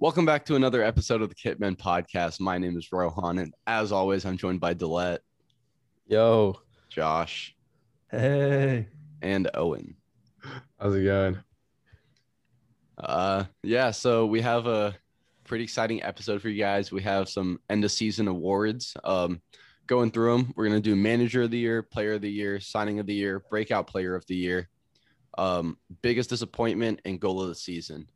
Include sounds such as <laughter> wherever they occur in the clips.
Welcome back to another episode of the Kitmen podcast. My name is Rohan, and as always, I'm joined by Dlet, Yo, Josh, Hey, and Owen. How's it going? Uh, yeah, so we have a pretty exciting episode for you guys. We have some end of season awards. Um, going through them, we're gonna do manager of the year, player of the year, signing of the year, breakout player of the year, um, biggest disappointment, and goal of the season.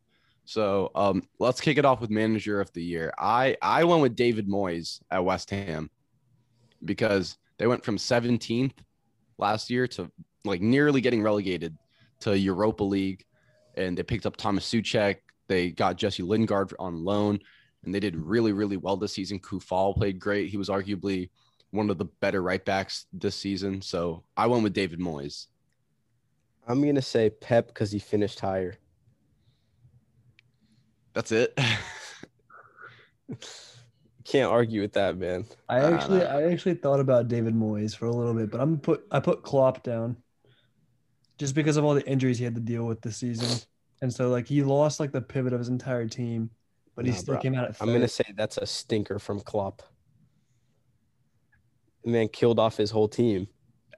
So um, let's kick it off with manager of the year. I I went with David Moyes at West Ham because they went from 17th last year to like nearly getting relegated to Europa League, and they picked up Thomas Soucek. They got Jesse Lingard on loan, and they did really really well this season. Coufal played great. He was arguably one of the better right backs this season. So I went with David Moyes. I'm gonna say Pep because he finished higher. That's it. <laughs> Can't argue with that, man. I actually I actually thought about David Moyes for a little bit, but I'm put I put Klopp down just because of all the injuries he had to deal with this season, and so like he lost like the pivot of his entire team, but he Nah, still bro. came out at I'm gonna say that's a stinker from Klopp. The man killed off his whole team,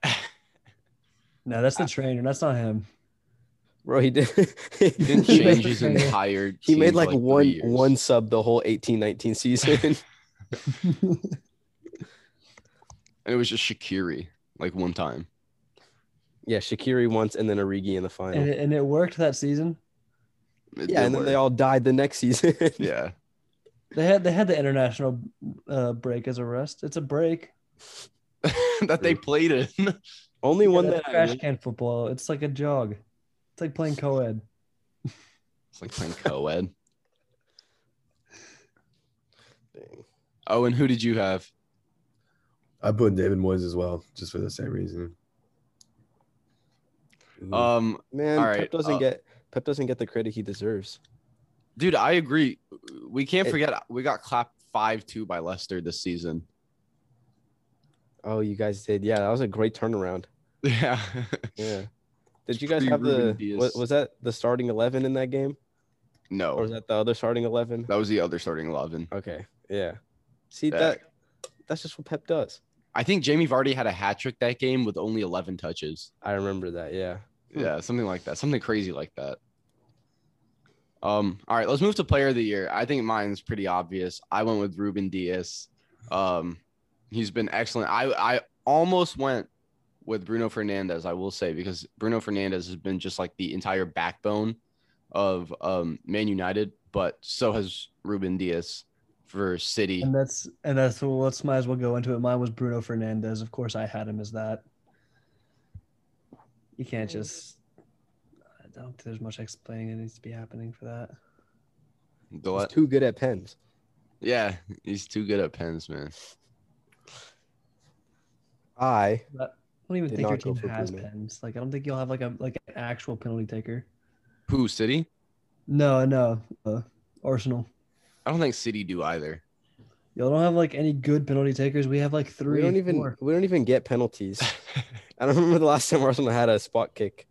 <laughs> No, that's the trainer. That's not him. Bro. He did. <laughs> He didn't He made- change his entire. He team made for, like, one years. one sub the whole 18-19 season. <laughs> and it was just Shaqiri like one time. yeah, Shaqiri once, and then Origi in the final. and, it, and it worked that season. It yeah, did and then they all died the next season. <laughs> yeah. They had they had the international uh, break as a rest. It's a break. that they played in. Only one that that's I trash can football. It's like a jog. It's like playing co-ed. It's like playing co-ed. Dang. Oh, and who did you have? I put David Moyes as well, just for the same reason. Um, Man, all Pep doesn't uh, get Pep doesn't get the credit he deserves. dude, I agree. We can't It- forget we got clapped five two by Leicester this season. Oh, you guys did. Yeah, that was a great turnaround. <laughs> Yeah. Yeah. Did you guys have the was, was that the starting 11 in that game no, or was that the other starting 11? that was the other starting eleven. Okay. Yeah. See Yeah. that that's just what Pep does. I think Jamie Vardy had a hat trick that game with only eleven touches. I remember that. Yeah. Hmm. Yeah, something like that. Something crazy like that. Um, all right, let's move to player of the year. I think mine's pretty obvious. I went with Ruben Dias. Um, he's been excellent. I I almost went with Bruno Fernandes, I will say, because Bruno Fernandes has been just like the entire backbone of um Man United, but so has Ruben Dias for City. And that's and that's well, let's might as well go into it. Mine was Bruno Fernandes. Of course, I had him as that. You can't just. I don't think there's much explaining that needs to be happening for that. The He's too good at pens. Yeah, he's too good at pens, man. I I don't even Did think your team has Bruno. pens. Like I don't think you'll have like a like an actual penalty taker. Who City? No, no, uh, Arsenal. I don't think City do either. Y'all don't have like any good penalty takers. We have like three. we don't even four. we don't even get penalties. <laughs> I don't remember the last time Arsenal had a spot kick.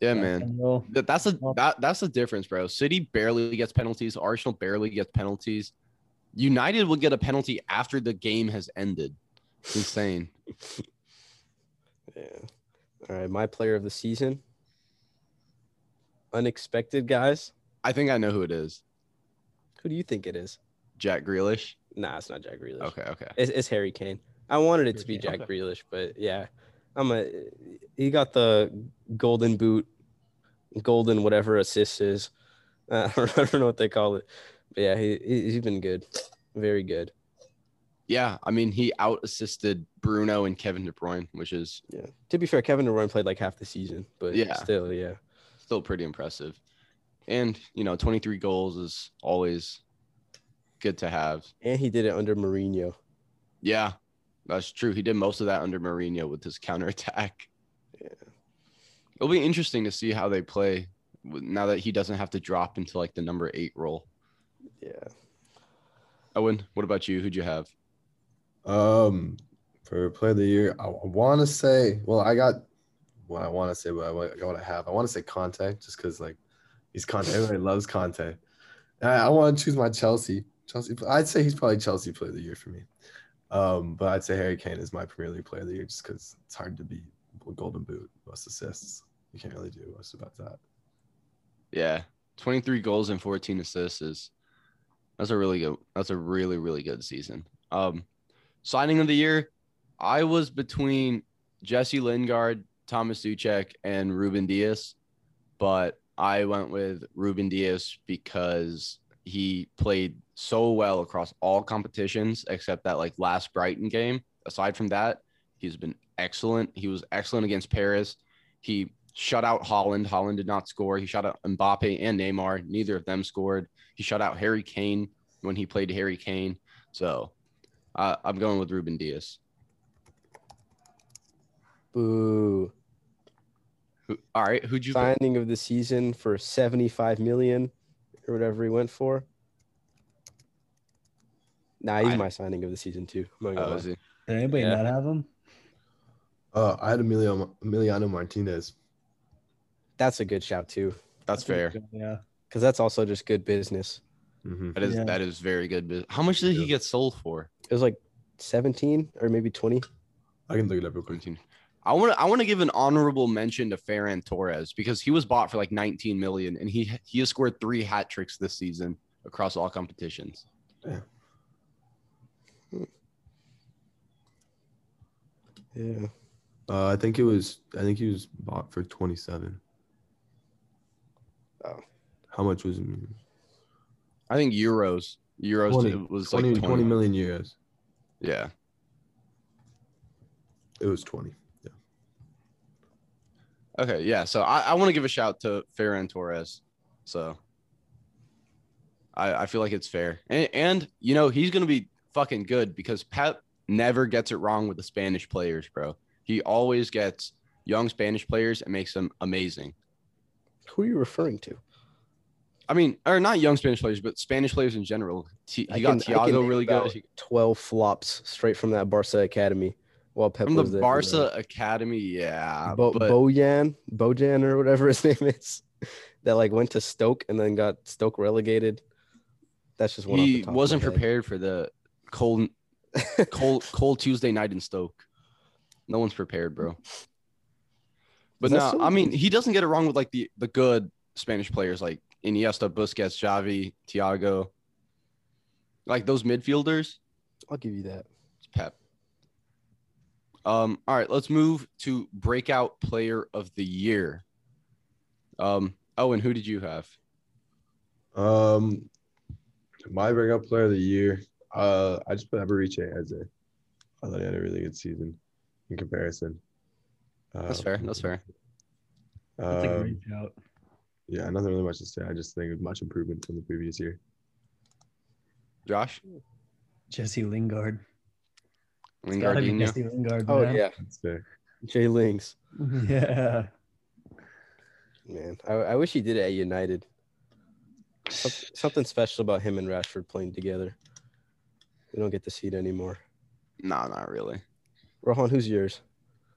Yeah, Yeah, man. That, that's a that, that's the difference, bro. City barely gets penalties. Arsenal barely gets penalties. United will get a penalty after the game has ended. It's insane. <laughs> Yeah. All right, my player of the season. Unexpected guys. I think I know who it is. Who do you think it is? Jack Grealish. Nah, it's not Jack Grealish. Okay, okay. It's, it's Harry Kane. I wanted it to be Jack Kane, Grealish, but yeah, I'm a. He got the golden boot, golden whatever assist is. Uh, <laughs> I don't know what they call it, but yeah, he he- he's been good, very good. Yeah, I mean he out assisted Bruno and Kevin De Bruyne, which is Yeah. To be fair, Kevin De Bruyne played like half the season, but Yeah. still, yeah. still pretty impressive. And you know, 23 goals is always good to have. And he did it under Mourinho. Yeah, that's true. He did most of that under Mourinho with his counterattack. Yeah. It'll be interesting to see how they play now that he doesn't have to drop into like the number eight role. Yeah. Owen, what about you? Who'd you have? Um, for player of the year, I, want to say, well, I got what I want to say, but I, wa- I got what I have. I want to say Kanté, just because like he's Kanté. Everybody loves Kanté, I, I want to choose my Chelsea. Chelsea. I'd say he's probably Chelsea player of the year for me. Um, but I'd say Harry Kane is my Premier League player of the year just because it's hard to beat Golden Boot, most assists. You can't really do much about that. Yeah, 23 goals and 14 assists is that's a really good. That's a really really good season. Um, signing of the year, I was between Jesse Lingard, Thomas Soucek, and Ruben Dias, but I went with Ruben Dias because he played so well across all competitions except that like last Brighton game. Aside from that, he's been excellent. He was excellent against Paris. He shut out Haaland. Haaland did not score. He shut out Mbappe and Neymar. Neither of them scored. He shut out Harry Kane when he played Harry Kane. So uh, I'm going with Ruben Dias. Boo. Who, all right, who'd you? Signing of the season for 75 million or whatever he went for. Nah, he's I- my signing of the season too. I'm not Oh, gonna is he? Did anybody Yeah. not have him? Uh, I had Emilio, Emiliano Martinez. That's a good shout too, That's fair. Yeah. because that's also just good business. Hmm That is Yeah. that is very good. How much did he get sold for? It was like 17 or maybe 20. I can look it up real quick. I want to I want to give an honorable mention to Ferran Torres because he was bought for like 19 million and he he has scored three hat tricks this season across all competitions. Yeah. Uh, I think it was. I think he was bought for twenty seven. Oh. How much was it? I think euros euros 20, it was 20, like 20. 20 million euros. Yeah. It was 20. Yeah. Okay, yeah. So I, I want to give a shout to Ferran Torres. So I, I feel like it's fair. And, and you know, he's gonna be fucking good because Pep never gets it wrong with the Spanish players, bro. He always gets young Spanish players and makes them amazing. Who are you referring to? I mean, or not young Spanish players, but Spanish players in general. T- he got Thiago really good 12 flops straight from that Barca academy while Pep from the there. Barca academy. Yeah, Bo- but Bojan, Bojan or whatever <laughs> his name is, that like went to Stoke and then got Stoke relegated. That's just one. he wasn't prepared for the cold, <laughs> cold, cold Tuesday night in Stoke. No one's prepared, bro. But no, still- I mean, he doesn't get it wrong with like the the good Spanish players like Iniesta, Busquets, Xavi, Thiago. Like those midfielders, I'll give you that. it's Pep. Um, all right, let's move to breakout player of the year. Um, Owen, who did you have? Um, my breakout player of the year. Uh, I just put Eberechi as a. I thought he had a really good season in comparison. Uh, That's fair. That's fair. That's a Um, great shout. Yeah, nothing really much to say. I just think it much improvement from the previous year. Josh, Jesse Lingard. It's be Jesse Lingard. Oh man. yeah, That's fair. Jay Lings. <laughs> yeah. Man, I, I wish he did it at United. Some- Something special about him and Rashford playing together. We don't get to see it anymore. No, not really. Rohan, who's yours?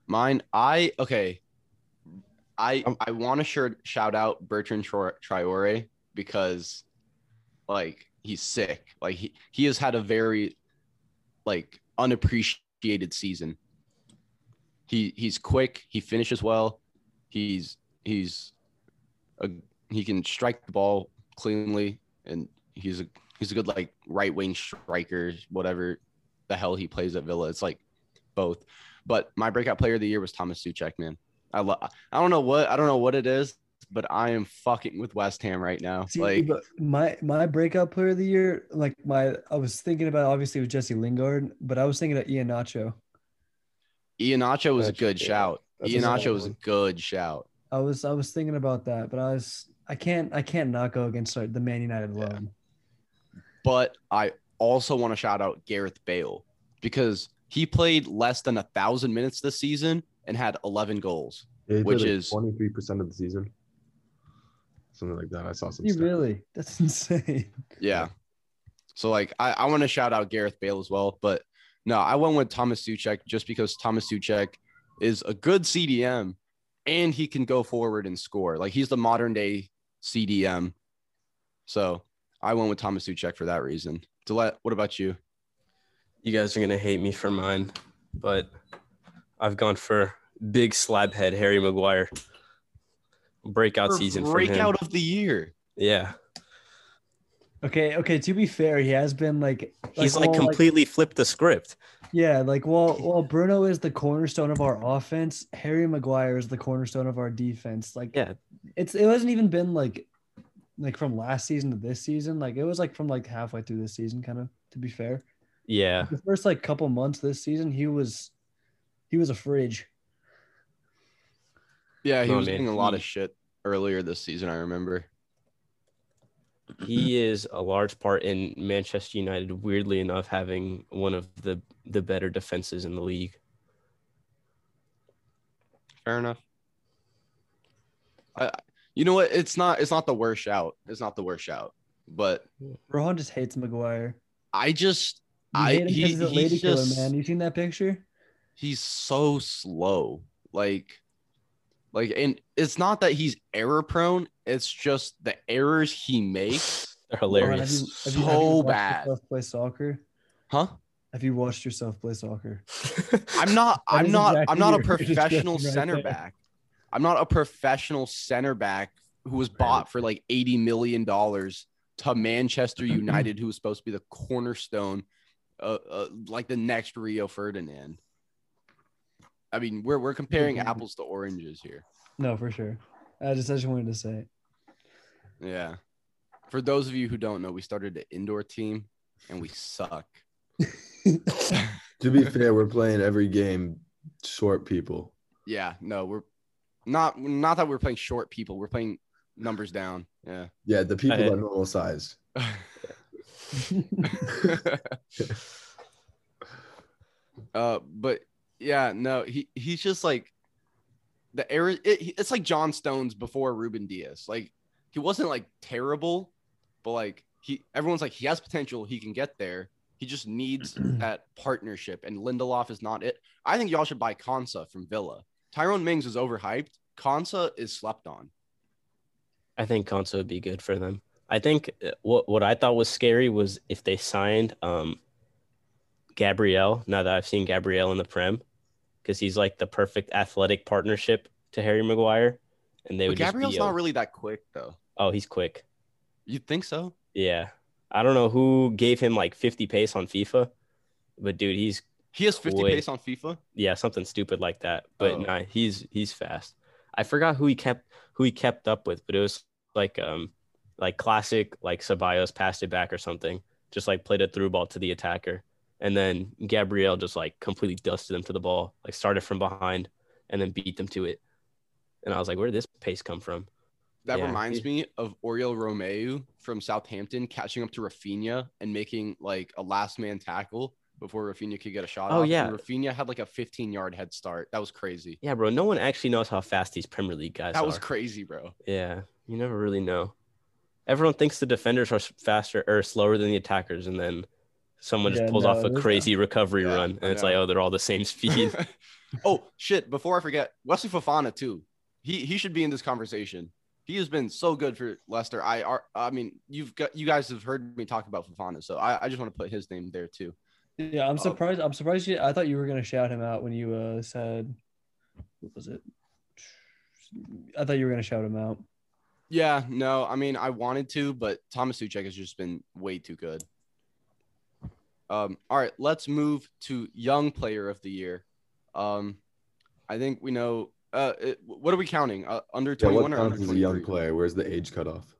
Mine, I okay. I Um, I want to sure, shout out Bertrand Tra- Traore because, like, he's sick. Like he he has had a very, like, unappreciated season. He he's quick. He finishes well. He's he's a he can strike the ball cleanly, and he's a he's a good like right wing striker. Whatever the hell he plays at Villa, it's like both. But my breakout player of the year was Thomas Soucek, man. I love. I don't know what I don't know what it is, but I am fucking with West Ham right now. See, like, but my my breakout player of the year, like my I was thinking about obviously with Jesse Lingard, but I was thinking of Iheanacho. Ian Nacho was a good yeah, shout. that's Iheanacho was a good shout. I was I was thinking about that, but I was I can't I can't not go against the Man United Yeah. loan. But I also want to shout out Gareth Bale because he played less than a thousand minutes this season and had 11 goals. Yeah, Which like, is- 23% of the season. Something like that. I saw some You stats. really? That's <laughs> insane. Yeah. So like I, I want to shout out Gareth Bale as well, but no, I went with Thomas Soucek just because Thomas Soucek is a good CDM and he can go forward and score. Like he's the modern day CDM. So I went with Thomas Soucek for that reason. Dlet, what about you? You guys are gonna hate me for mine, but I've gone for big slab head Harry Maguire. Breakout For season for him. breakout of the year. Yeah, Okay, okay. To be fair, he has been like he's like while, completely flipped the script. yeah, like while while Bruno is the cornerstone of our offense, Harry Maguire is the cornerstone of our defense. Like Yeah, it's it hasn't even been like like from last season to this season. Like it was like from like halfway through this season, kind of. To be fair, yeah. the first like couple months this season, he was he was a fridge. Yeah, he No, was man, getting a lot of hmm. shit earlier this season. I remember. he is a large part in Manchester United. Weirdly enough, having one of the the better defenses in the league. Fair enough. I, you know what? It's not. It's not the worst shout. It's not the worst shout. But Rohan just hates Maguire. I just, You I hate him he, he's a he's lady killer, just, man. You seen that picture? He's so slow. Like, like, and it's not that he's error prone. It's just the errors he makes. <laughs> They're Rohan, have hilarious. you- have you- have you So bad. Play soccer? Huh? Have you watched yourself play soccer? <laughs> I'm not. I'm not. exactly I'm not a professional right center there. back. I'm not a professional center back who was bought for like 80 million dollars to Manchester United, who was supposed to be the cornerstone, uh, uh, like the next Rio Ferdinand. I mean, we're we're comparing apples to oranges here. No, for sure. I just I just wanted to say. it. Yeah. For those of you who don't know, we started an indoor team and we suck. <laughs> To be fair, we're playing every game short people. Yeah, no, we're not not that we're playing short people. We're playing numbers down. Yeah. Yeah, the people are normal sized. <laughs> <laughs> uh, but yeah, no, he he's just like the error. It, it's like John Stones before Ruben Dias. Like he wasn't like terrible, but like he everyone's like he has potential. He can get there. He just needs <clears throat> that partnership, and Lindelof is not it. I think y'all should buy Konsa from Villa. Tyrone Mings is overhyped. Konsa is slept on. I think Konsa would be good for them. I think uh, what what I thought was scary was if they signed um Gabriel. Now that I've seen Gabriel in the Prem, because he's like the perfect athletic partnership to Harry Maguire, and they But would just Gabriel's be, not really that quick though. Oh, he's quick. You think so? Yeah, I don't know who gave him like 50 pace on FIFA, but dude, he's He has 50 Quick. pace on FIFA. yeah something stupid like that. But Oh. nah, he's he's fast. I forgot who he kept who he kept up with, but it was like um like classic like Ceballos passed it back or something, just like played a through ball to the attacker, and then Gabriel just like completely dusted them to the ball, like started from behind and then beat them to it. And I was like, where did this pace come from? That Yeah, reminds me of Oriol Romeu from Southampton catching up to Raphinha and making like a last man tackle before Raphinha could get a shot. Oh, off. yeah. And Raphinha had like a 15 yard head start. That was crazy. Yeah, bro. No one actually knows how fast these Premier League guys are. That are. was crazy, bro. Yeah, you never really know. Everyone thinks the defenders are faster or slower than the attackers, and then someone Yeah, just pulls no, off a there's- crazy recovery Yeah, run, I and it's know. like, oh, they're all the same speed. <laughs> oh shit! Before I forget, Wesley Fofana too. He he should be in this conversation. He has been so good for Leicester. I are I mean you've got you guys have heard me talk about Fofana, so I, I just want to put his name there too. Yeah, I'm Oh. surprised. I'm surprised you. I thought you were gonna shout him out when you uh, said, "What was it?" I thought you were gonna shout him out. Yeah, no, I mean I wanted to, but Thomas Soucek has just been way too good. Um, all right, let's move to young player of the year. Um, I think we know. Uh, it, what are we counting? Uh, under Yeah, what or under counts as a young player? Where's the age cutoff?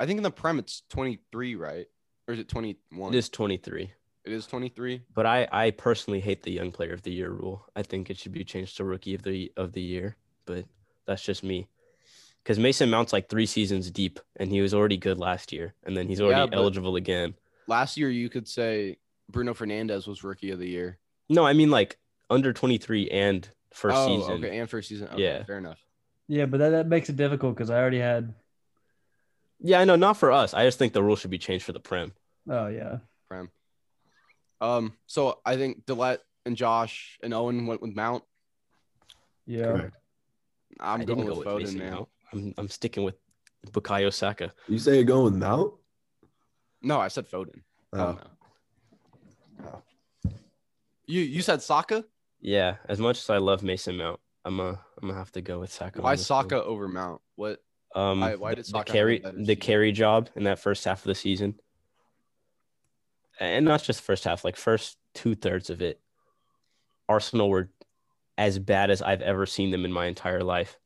I think in the prem it's twenty three, right? Or is it twenty one? it is 23. It is twenty three. But I, I personally hate the young player of the year rule. I think it should be changed to rookie of the of the year. But that's just me. Because Mason Mount's like three seasons deep, and he was already good last year, and then he's already Yeah, eligible again. Last year, you could say Bruno Fernandes was rookie of the year. No, I mean like under 23 and first oh, season. okay, and first season. Okay, Yeah. fair enough. Yeah, but that, that makes it difficult because I already had. Yeah, I know, not for us. I just think the rule should be changed for the Prem. Oh yeah, Prem. Um, so I think Dlet and Josh and Owen went with Mount. yeah. Correct. I'm I going didn't with go with Foden, Mason man. Mount. I'm I'm sticking with Bukayo Saka. You say you're going with Mount? No, I said Foden. Oh, no. Oh. You you said Saka? Yeah, as much as I love Mason Mount, I'm a, I'm gonna have to go with Saka. Why this one. Saka over Mount? What? Um, why- why the- did the Saka a carry the season? carry job in that first half of the season, and not just first half, like first two thirds of it, Arsenal were as bad as I've ever seen them in my entire life,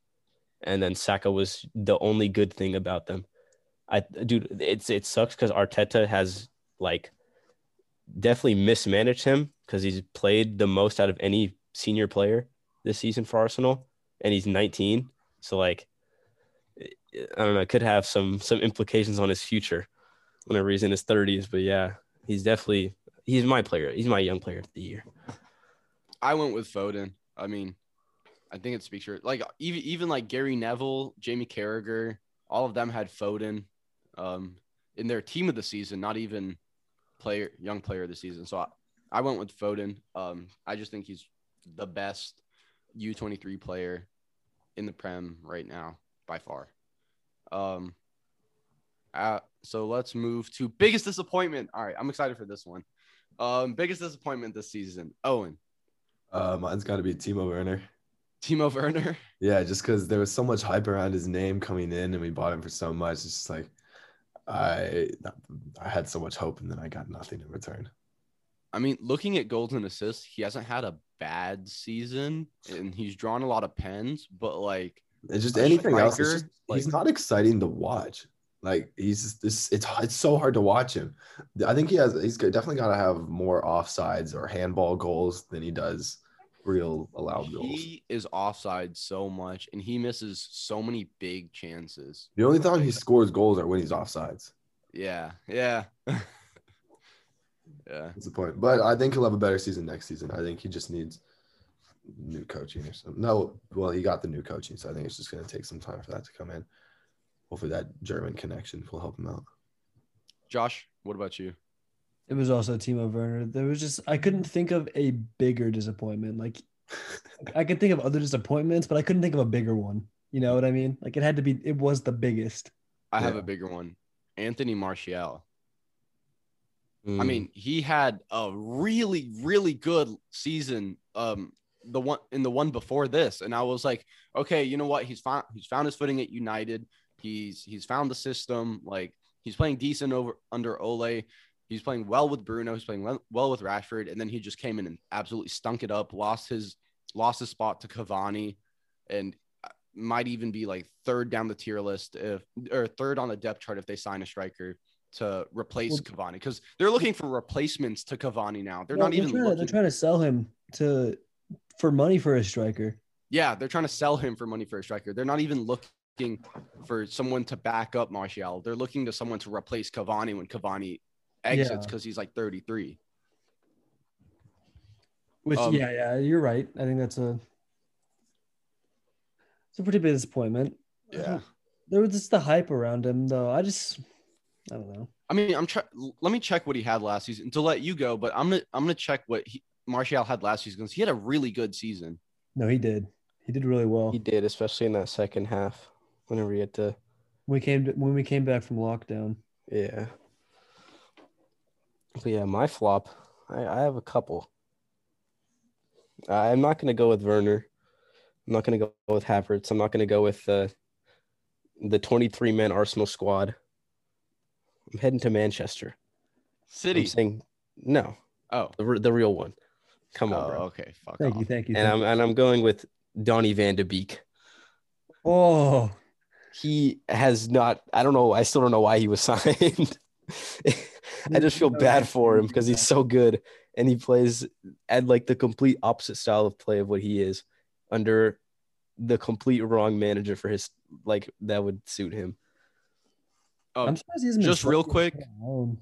and then Saka was the only good thing about them. I dude, it's it sucks because Arteta has like definitely mismanaged him because he's played the most out of any senior player this season for Arsenal, and he's 19. So like, I don't know, could have some some implications on his future whenever he's in his 30s. But yeah, he's definitely he's my player. He's my young player of the year. I went with Foden. I mean, I think it speaks for like even even like Gary Neville, Jamie Carragher, all of them had Foden um, in their team of the season, not even player young player of the season. So I, I went with Foden. Um, I just think he's the best U23 player in the Prem right now by far. Um, uh, so let's move to biggest disappointment. All right, I'm excited for this one. Um, biggest disappointment this season. Owen, Uh, mine's got to be Timo Werner. Timo Werner. Yeah, just because there was so much hype around his name coming in, and we bought him for so much. It's just like I I had so much hope, and then I got nothing in return. I mean, looking at goals and assists, he hasn't had a bad season, and he's drawn a lot of pens. But like, It's just anything else. Striker, just, he's not exciting to watch. Like he's this. It's it's so hard to watch him. I think he has. He's definitely got to have more offsides or handball goals than he does real allowed goals. he is offside so much, and he misses so many big chances. The only time he <laughs> scores goals are when he's offsides. Yeah, yeah, <laughs> yeah. That's the point. But I think he'll have a better season next season. I think he just needs new coaching or something. No, well, he got the new coaching, so I think it's just going to take some time for that to come in. Hopefully, that German connection will help him out. Josh, what about you? It was also Timo Werner. There was just I couldn't think of a bigger disappointment. Like <laughs> I could think of other disappointments, but I couldn't think of a bigger one. You know what I mean? Like it had to be. It was the biggest. I have a bigger one. Anthony Martial. I Mm. mean, he had a really, really good season. Um, the one in the one before this, and I was like, okay, you know what? He's found he's found his footing at United. He's he's found the system. Like he's playing decent over under Ole. He's playing well with Bruno. He's playing well, with Rashford, and then he just came in and absolutely stunk it up. Lost his lost his spot to Cavani, and uh, might even be like third down the tier list if or third on the depth chart if they sign a striker to replace Well- Cavani because they're looking for replacements to Cavani now. They're Well, not even trying looking. they're trying to sell him to for money for a striker. yeah, they're trying to sell him for money for a striker. They're not even looking for someone to back up Martial. They're looking to someone to replace Cavani when Cavani exits Yeah. because he's like 33. Which Um, yeah, yeah, you're right. I think that's a it's a pretty big disappointment. Yeah. <sighs> There was just the hype around him though. I just I don't know. I mean, I'm trying. Let me check what he had last season to let you go. But I'm gonna I'm gonna check what he, Martial had last season because he had a really good season. No, he did. He did really well. he did, especially in that second half. Whenever he had to, we came to, when we came back from lockdown. yeah. But yeah, my flop. I, I have a couple. I'm not gonna go with Werner. I'm not gonna go with Havertz. I'm not gonna go with uh, the 23 man Arsenal squad. I'm heading to Manchester. I'm City. saying no, Oh. the, re- the real one. Come on, Oh, bro. okay. Fuck Thank off. you, thank you. And thank I'm you. and I'm going with Donny Van de Beek. oh, He has not. I don't know. I still don't know why he was <laughs> signed. I just feel bad for him because he's so good and he plays at like the complete opposite style of play of what he is under the complete wrong manager for his like that would suit him. Oh, I'm surprised he hasn't just real quick, so.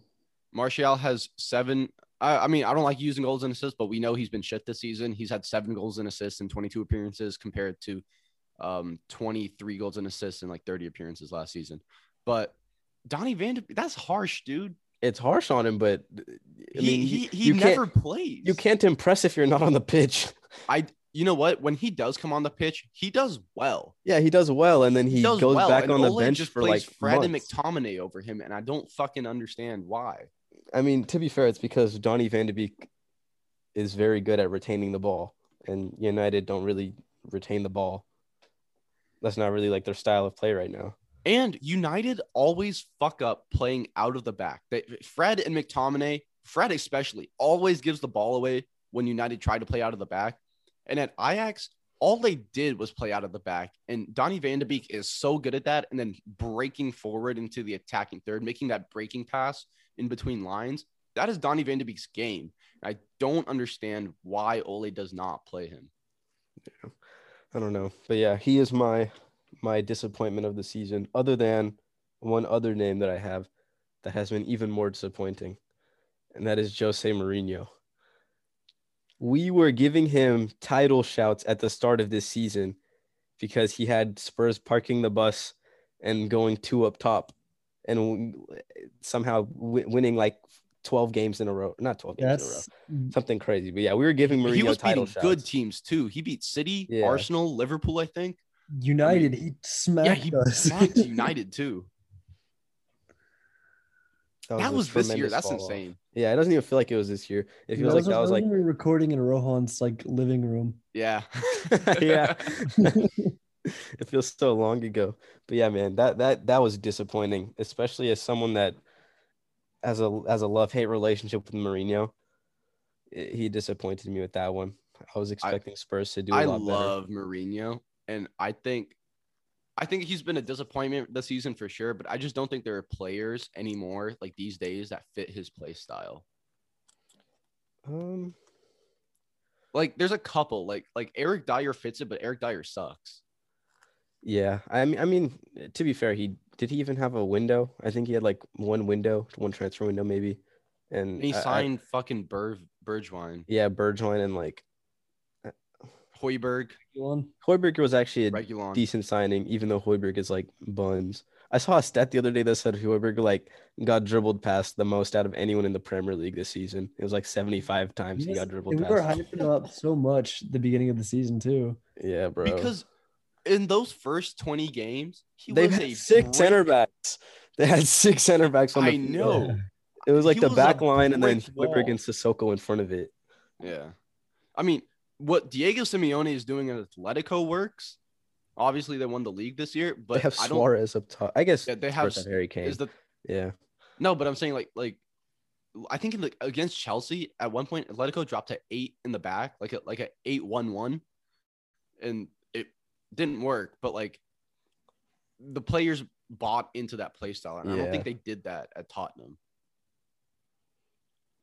Martial has seven. I, I mean, I don't like using goals and assists, but we know he's been shit this season. He's had seven goals and assists in 22 appearances compared to um 23 goals and assists in like 30 appearances last season. But Donny Van de that's harsh, dude. It's harsh on him, but uh, I he mean, he, he never plays. you can't impress if you're not on the pitch. <laughs> I, you know what? When he does come on the pitch, he does well. Yeah, he does well, and then he, does goes well, back on the bench for like Fred months. and McTominay over him, and I don't fucking understand why. I mean, to be fair, it's because Donny Van de Beek is very good at retaining the ball, and United don't really retain the ball. That's not really like their style of play right now. And United always fuck up playing out of the back. They, Fred and McTominay, Fred especially, always gives the ball away when United try to play out of the back. And at Ajax, all they did was play out of the back. And Donny Van de Beek is so good at that. And then breaking forward into the attacking third, making that breaking pass in between lines. That is Donny Van de Beek's game. I don't understand why Ole does not play him. Yeah. I don't know, but yeah, he is my my disappointment of the season. Other than one other name that I have that has been even more disappointing, and that is Jose Mourinho. We were giving him title shouts at the start of this season because he had Spurs parking the bus and going two up top, and somehow w- winning like twelve games in a row. Not twelve games in a row. Something crazy, but yeah, we were giving Mourinho he was title beating shouts. good teams too. He beat City, Yeah. Arsenal, Liverpool, I think. United. He smacked yeah, he us. smacked <laughs> United too. That a was this year. That's fall off. insane. Yeah, it doesn't even feel like it was this year. It feels That like was- that was like we were recording in Rohan's like living room. Yeah. <laughs> yeah. <laughs> it feels so long ago. But yeah, man, that that that was disappointing, especially as someone that has a as a love hate relationship with Mourinho. I- He disappointed me with that one. I was expecting Spurs to do a I lot love Mourinho, and I think, I think he's been a disappointment this season for sure. But I just don't think there are players anymore like these days that fit his play style. Um, Like, there's a couple like like Eric Dier fits it, but Eric Dier sucks. yeah, I mean, I mean, to be fair, he did he even have a window? I think he had like one window, one transfer window, maybe. And And he I- I- signed fucking Bur- Bergwijn, yeah, Bergwijn and like Hojbjerg, One. Hojbjerg was actually a Reguilon. decent signing, even though Hojbjerg is like buns. I saw a stat the other day that said Hojbjerg like got dribbled past the most out of anyone in the Premier League this season. It was like 75 times he Yes, got dribbled and we were past. hyping him up so much the beginning of the season too. Yeah, bro. Because in those first 20 games, he They've was had a six brick- center backs. They had six center backs on the I field. know. It was like He the was back line and then Hojbjerg wall. and Sissoko in front of it. Yeah. I mean, what Diego Simeone is doing at Atletico works. Obviously, they won the league this year, but they have I don't. Suarez up top. I guess Yeah, they have Spurs Harry Kane. Is the yeah. no? But I'm saying like like I think in the, against Chelsea at one point Atletico dropped to eight in the back, like a like a eight one one, and it didn't work. But like the players bought into that play style, and I don't think they did that at Tottenham,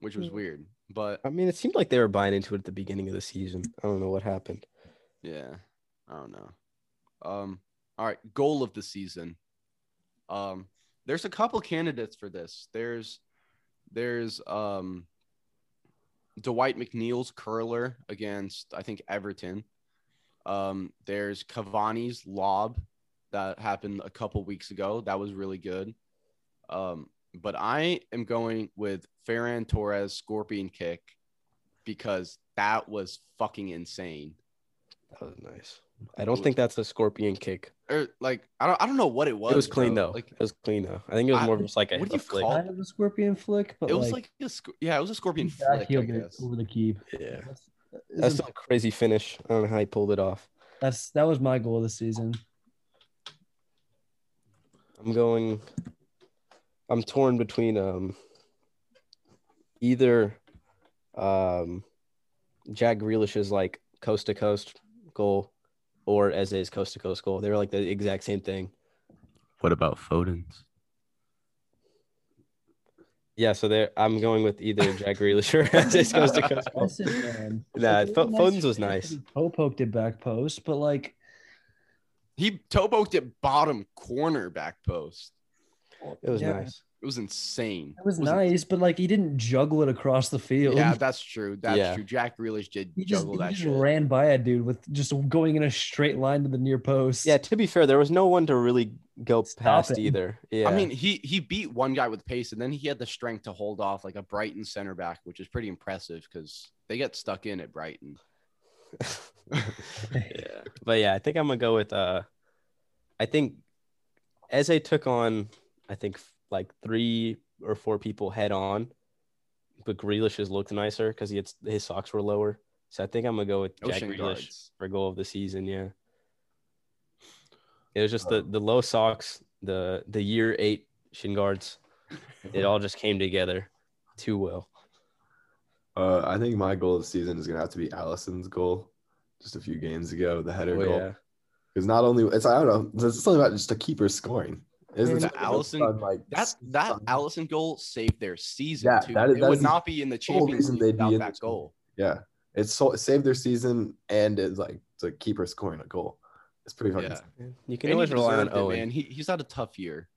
which was Hmm. weird. But I mean, it seemed like they were buying into it at the beginning of the season. I don't know what happened. Yeah, I don't know. Um, all right, goal of the season. Um, there's a couple candidates for this. There's there's um Dwight McNeil's curler against I think Everton. Um, there's Cavani's lob that happened a couple weeks ago. That was really good. Um, but I am going with Ferran Torres scorpion kick because that was fucking insane. That was nice. I don't think that's a scorpion kick. or like I don't I don't know what it was. it was clean bro. though. Like it was clean though. I think it was I- more of just like a, what do a you flick. call- Kind of a scorpion flick, but it was like, like a sc- yeah, it was a scorpion flick. I guess. over the keep. Yeah, That's, that's a crazy finish. I don't know how he pulled it off. that's that was my goal this season. I'm going. I'm torn between um either um Jack Grealish's like coast to coast goal or Eze's coast to coast goal. They were like the exact same thing. What about Foden's? Yeah, so there I'm going with either Jack Grealish or <laughs> Eze's coast to coast goal. Listen, man. Nah, Like, it Fo- was Foden's was nice. to be Toe poked it back post, but like He toe poked it bottom corner back post. It was yeah, nice. It was insane. It was in- nice, but like he didn't juggle it across the field. Yeah, that's true. That's Yeah. true. Jack Grealish did he just, juggle he that just shit. ran by a dude with just going in a straight line to the near post. Yeah, to be fair, there was no one to really go Stop past him. either. Yeah. I mean, he he beat one guy with pace, and then he had the strength to hold off like a Brighton center back, which is pretty impressive because they get stuck in at Brighton. <laughs> yeah, but yeah, I think I'm gonna go with uh, I think Eze took on I think like three or four people head on, but Grealish has looked nicer because he had, his socks were lower. So I think I'm gonna go with Jack Ocean Grealish guards. for goal of the season. Yeah, it was just the the low socks, the the year eight shin guards. It all just came together too well. Uh, I think my goal of the season is gonna have to be Alisson's goal, just a few games ago, the header Oh, goal. yeah. Because not only it's I don't know, it's something about just a keeper scoring. Isn't The it? Alisson- like That that Alisson goal saved their season Yeah, too. that is- it that would not be in the whole Champions League they'd without in that the goal. yeah, it's so it saved their season and it's like it's a keeper scoring a goal. It's pretty fucking. Yeah. You can And he always rely on deserved it, Owen. man. He he's had a tough year.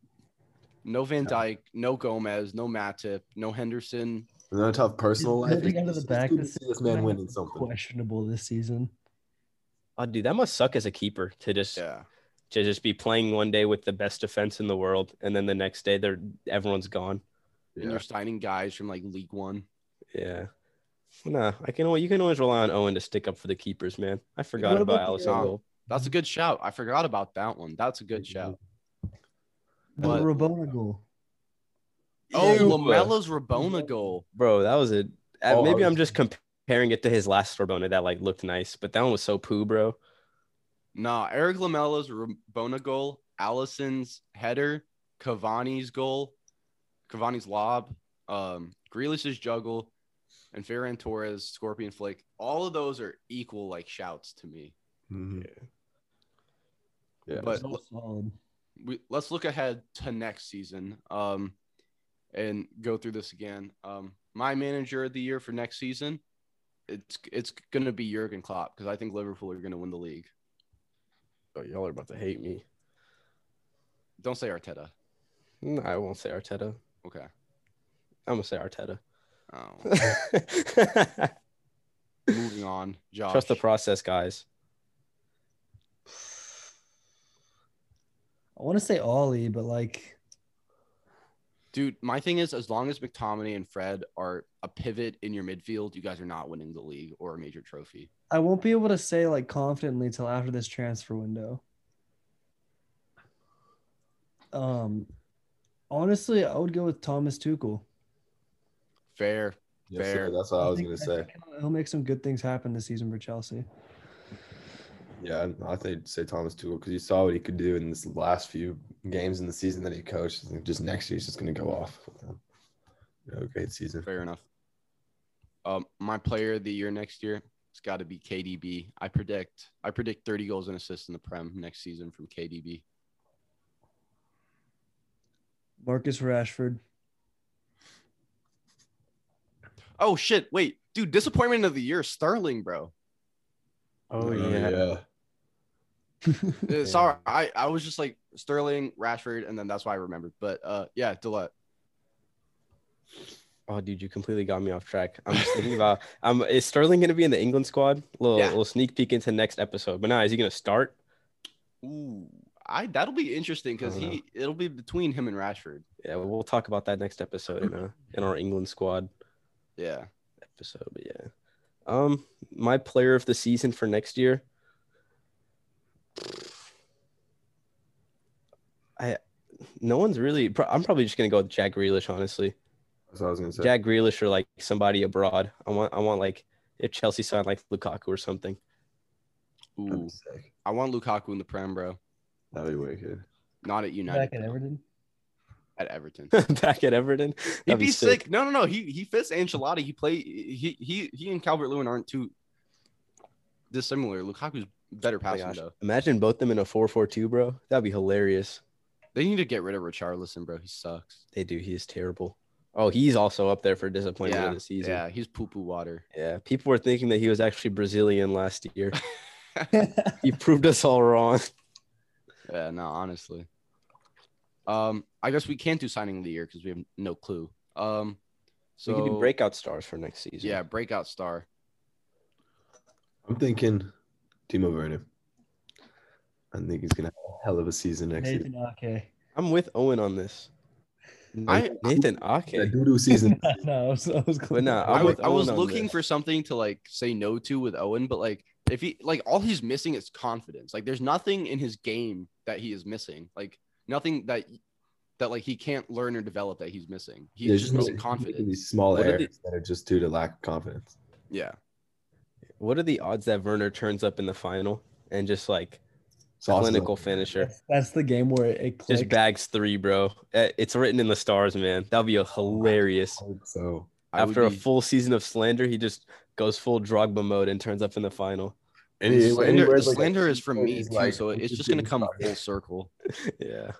No Van Dijk, no Gomez, no Matip, no Henderson. Another tough personal His life. building out of the it's back good to see this man winning something. Questionable this season. Oh, dude, that must suck as a keeper to just Yeah. To just be playing one day with the best defense in the world, and then the next day they're everyone's gone. And you're signing guys from like League One. Yeah. Nah, I can. al- You can always rely on Owen to stick up for the keepers, man. I forgot What about about Alisson uh, goal. That's a good shout. I forgot about that one. That's a good shout. The But- Rabona goal. Oh, Ew. Lamela's Rabona goal. bro, that was a. uh, Oh, maybe I I'm just comparing it to his last Sorbona that like looked nice, but that one was so poo, bro. Nah, Eric Lamela's Rabona goal, Alisson's header, Cavani's goal, Cavani's lob, um, Grealish's juggle, and Ferran Torres Scorpion Flake. All of those are equal like shouts to me. Mhm. Yeah, But So we, let's look ahead to next season um, and go through this again. Um, my manager of the year for next season, it's it's gonna be Jurgen Klopp because I think Liverpool are gonna win the league. Oh, y'all are about to hate me. Don't say Arteta. No, I won't say Arteta. Okay. I'm gonna say Arteta. Oh, <laughs> moving on. Josh. Trust the process, guys. I want to say Ole, but like Dude, my thing is, as long as McTominay and Fred are a pivot in your midfield, you guys are not winning the league or a major trophy. I won't be able to say like confidently till after this transfer window. Um, honestly, I would go with Thomas Tuchel. Fair. Yes, Fair. sir. That's what I was gonna say. he'll- he'll make some good things happen this season for Chelsea. Yeah, I think I'd say Thomas Tuchel because you saw what he could do in this last few games in the season that he coached. I think just next year he's just going to go off. With them. Great season. Fair enough. Um, my player of the year next year, it's got to be KDB. I predict, I predict 30 goals and assists in the Prem next season from KDB. Marcus Rashford. Oh shit! Wait, dude, disappointment of the year, Sterling, bro. Oh, Uh, yeah. Uh, Sorry, I, I was just like Sterling, Rashford, and then that's why I remembered. But uh, yeah, Dlet. Oh, dude, you completely got me off track. I'm just thinking about <laughs> um, is Sterling gonna be in the England squad? Little Yeah. little sneak peek into next episode. But now, is he gonna start? Ooh, I that'll be interesting because he it'll be between him and Rashford. Yeah, we'll talk about that next episode in uh, in our England squad Yeah. episode. But yeah, um, my player of the season for next year. I, no one's really. I'm probably just gonna go with Jack Grealish. Honestly, That's what I was going to say. Jack Grealish or like somebody abroad. I want. I want like if Chelsea signed like Lukaku or something. That'd Ooh, be sick. I want Lukaku in the Prem, bro. That'd be wicked. Not at United. Back at Everton. At Everton. <laughs> Back at Everton. He'd That'd be sick. No, no, no. He he fits Ancelotti. He play. He he he and Calvert Lewin aren't too dissimilar. Lukaku's better Oh my passing gosh. though. Imagine both them in a 4-4-2, bro. That'd be hilarious. They need to get rid of Richarlison, bro. He sucks. They do. He is terrible. Oh, he's also up there for disappointment Yeah, of the season. yeah. He's poo poo water. Yeah, people were thinking that he was actually Brazilian last year. <laughs> <laughs> he proved us all wrong. Yeah, no, honestly. Um, I guess we can't do signing of the year because we have no clue. Um, so we could do breakout stars for next season. Yeah, breakout star. I'm thinking Timo Werner. I think he's going to have a hell of a season next year. Nathan Ake. I'm with Owen on this. I- Nathan That Ake. doo doo season. <laughs> no, I was, I was But nah, I <laughs> I'm wa- with I was looking this. for something to like say no to with Owen, but like if he like all he's missing is confidence. Like there's nothing in his game that he is missing. Like nothing that that like he can't learn or develop that he's missing. He's There's just missing confidence. These small What are errors that are just due to lack of confidence. Yeah. What are the odds that Werner turns up in the final and just like It's awesome. clinical finisher? That's, that's the game where it clicks. Just bags three, bro. Eh, It's written in the stars, man. That would be a hilarious. So I After a be- full season of slander, he just goes full Drogba mode and turns up in the final. and he- and slander, like, slander is from me too, like, so it's just just gonna come started." full circle. <laughs> yeah.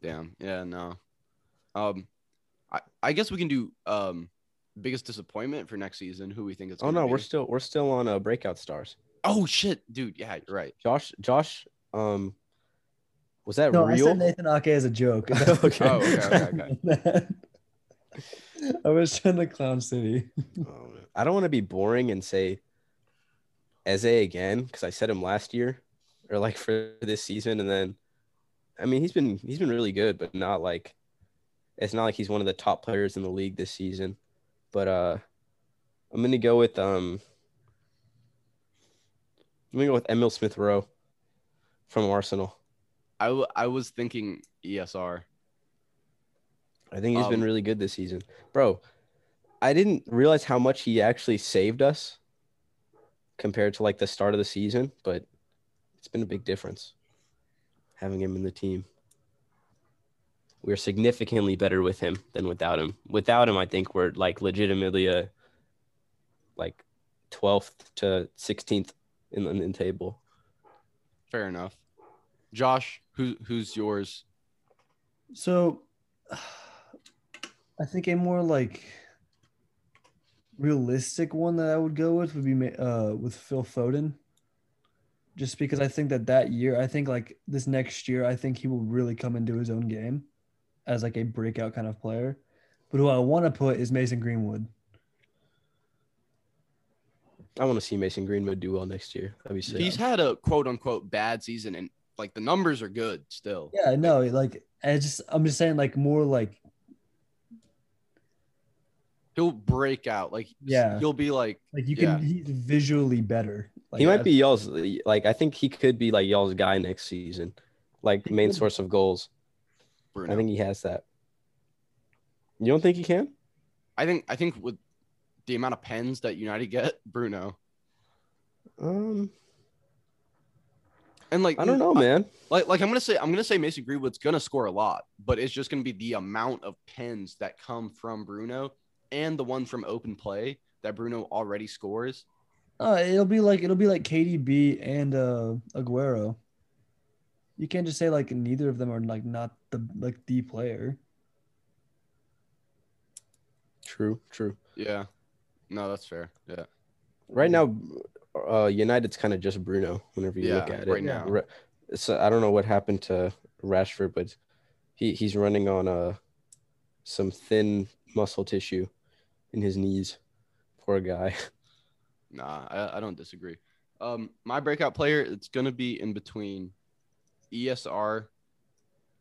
Damn. Yeah. No. Um, I I guess we can do um biggest disappointment for next season. Who we think it's. Oh no, be. we're still we're still on uh, breakout stars. Oh shit, dude. Yeah, you're right. Josh Josh um was that no, I real? said Nathan Ake as a joke. <laughs> Okay. Oh, okay, okay, okay. <laughs> I was trying to clown City. Oh. I don't want to be boring and say Eze again because I said him last year or like for this season, and then I mean he's been he's been really good, but not like it's not like he's one of the top players in the league this season. But uh I'm gonna go with um I'm gonna go with Emil Smith Rowe from Arsenal. I, w- I was thinking ESR. I think he's been Um, really good this season. Bro, I didn't realize how much he actually saved us compared to like the start of the season, but it's been a big difference having him in the team. We're significantly better with him than without him. Without him, I think we're like legitimately a like 12th to 16th in the, in the table. Fair enough. Josh, who who's yours? So, I think a more like realistic one that I would go with would be uh with Phil Foden. Just because I think that that year, I think like this next year, I think he will really come into his own game as like a breakout kind of player. But who I want to put is Mason Greenwood. I want to see Mason Greenwood do well next year. That'd be sick. He's had a quote unquote bad season, and like the numbers are good still. Yeah, no, like I just I'm just saying like more like He'll break out. Like Yeah. he'll be like like you Yeah. can he's visually better. Like, he might be y'all's like I think he could be like y'all's guy next season, like main <laughs> source of goals. Bruno. I think he has that. You don't think he can? I think I think with the amount of pens that United get, Bruno, Um, and like I don't know, man. like like I'm gonna say I'm gonna say Mason Greenwood's gonna score a lot, but it's just gonna be the amount of pens that come from Bruno and the one from open play that Bruno already scores. Uh, it'll be like it'll be like KDB and uh Aguero. You can't just say like neither of them are like not the like the player. True, true. Yeah, no, that's fair. Yeah, Right now, uh, United's kind of just Bruno. Whenever you look Yeah, at it, right now. So I don't know what happened to Rashford, but he he's running on uh some thin muscle tissue in his knees. Poor guy. <laughs> nah, I, I don't disagree. Um, my breakout player, it's gonna be in between ESR.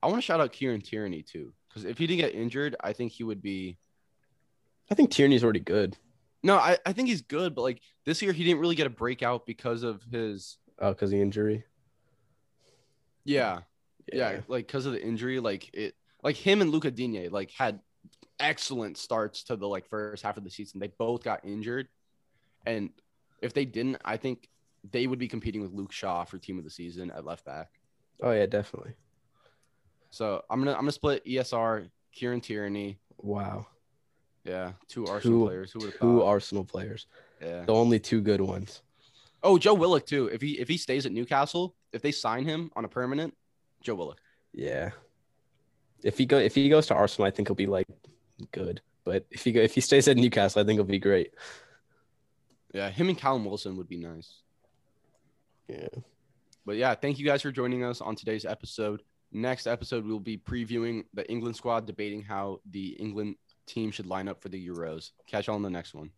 I want to shout out Kieran Tierney too, because if he didn't get injured, I think he would be. I think Tierney's already good. No, I, I think he's good, but like this year he didn't really get a breakout because of his Oh, because the injury. yeah yeah, like because of the injury, like it like him and Luca Digne like had excellent starts to the like first half of the season. They both got injured, and if they didn't, I think they would be competing with Luke Shaw for team of the season at left back. Oh yeah, definitely. So I'm gonna I'm gonna split ESR, Kieran Tierney, Wow. yeah, two Arsenal Two- players. Who would have Two? Arsenal players. yeah. The only two good ones. Oh, Joe Willock too. If he if he stays at Newcastle, if they sign him on a permanent, Joe Willock. Yeah. If he go if he goes to Arsenal, I think he'll be like good. But if he go if he stays at Newcastle, I think he'll be great. Yeah, him and Callum Wilson would be nice. Yeah. But yeah, thank you guys for joining us on today's episode. Next episode, we'll be previewing the England squad, debating how the England team should line up for the Euros. Catch y'all on the next one.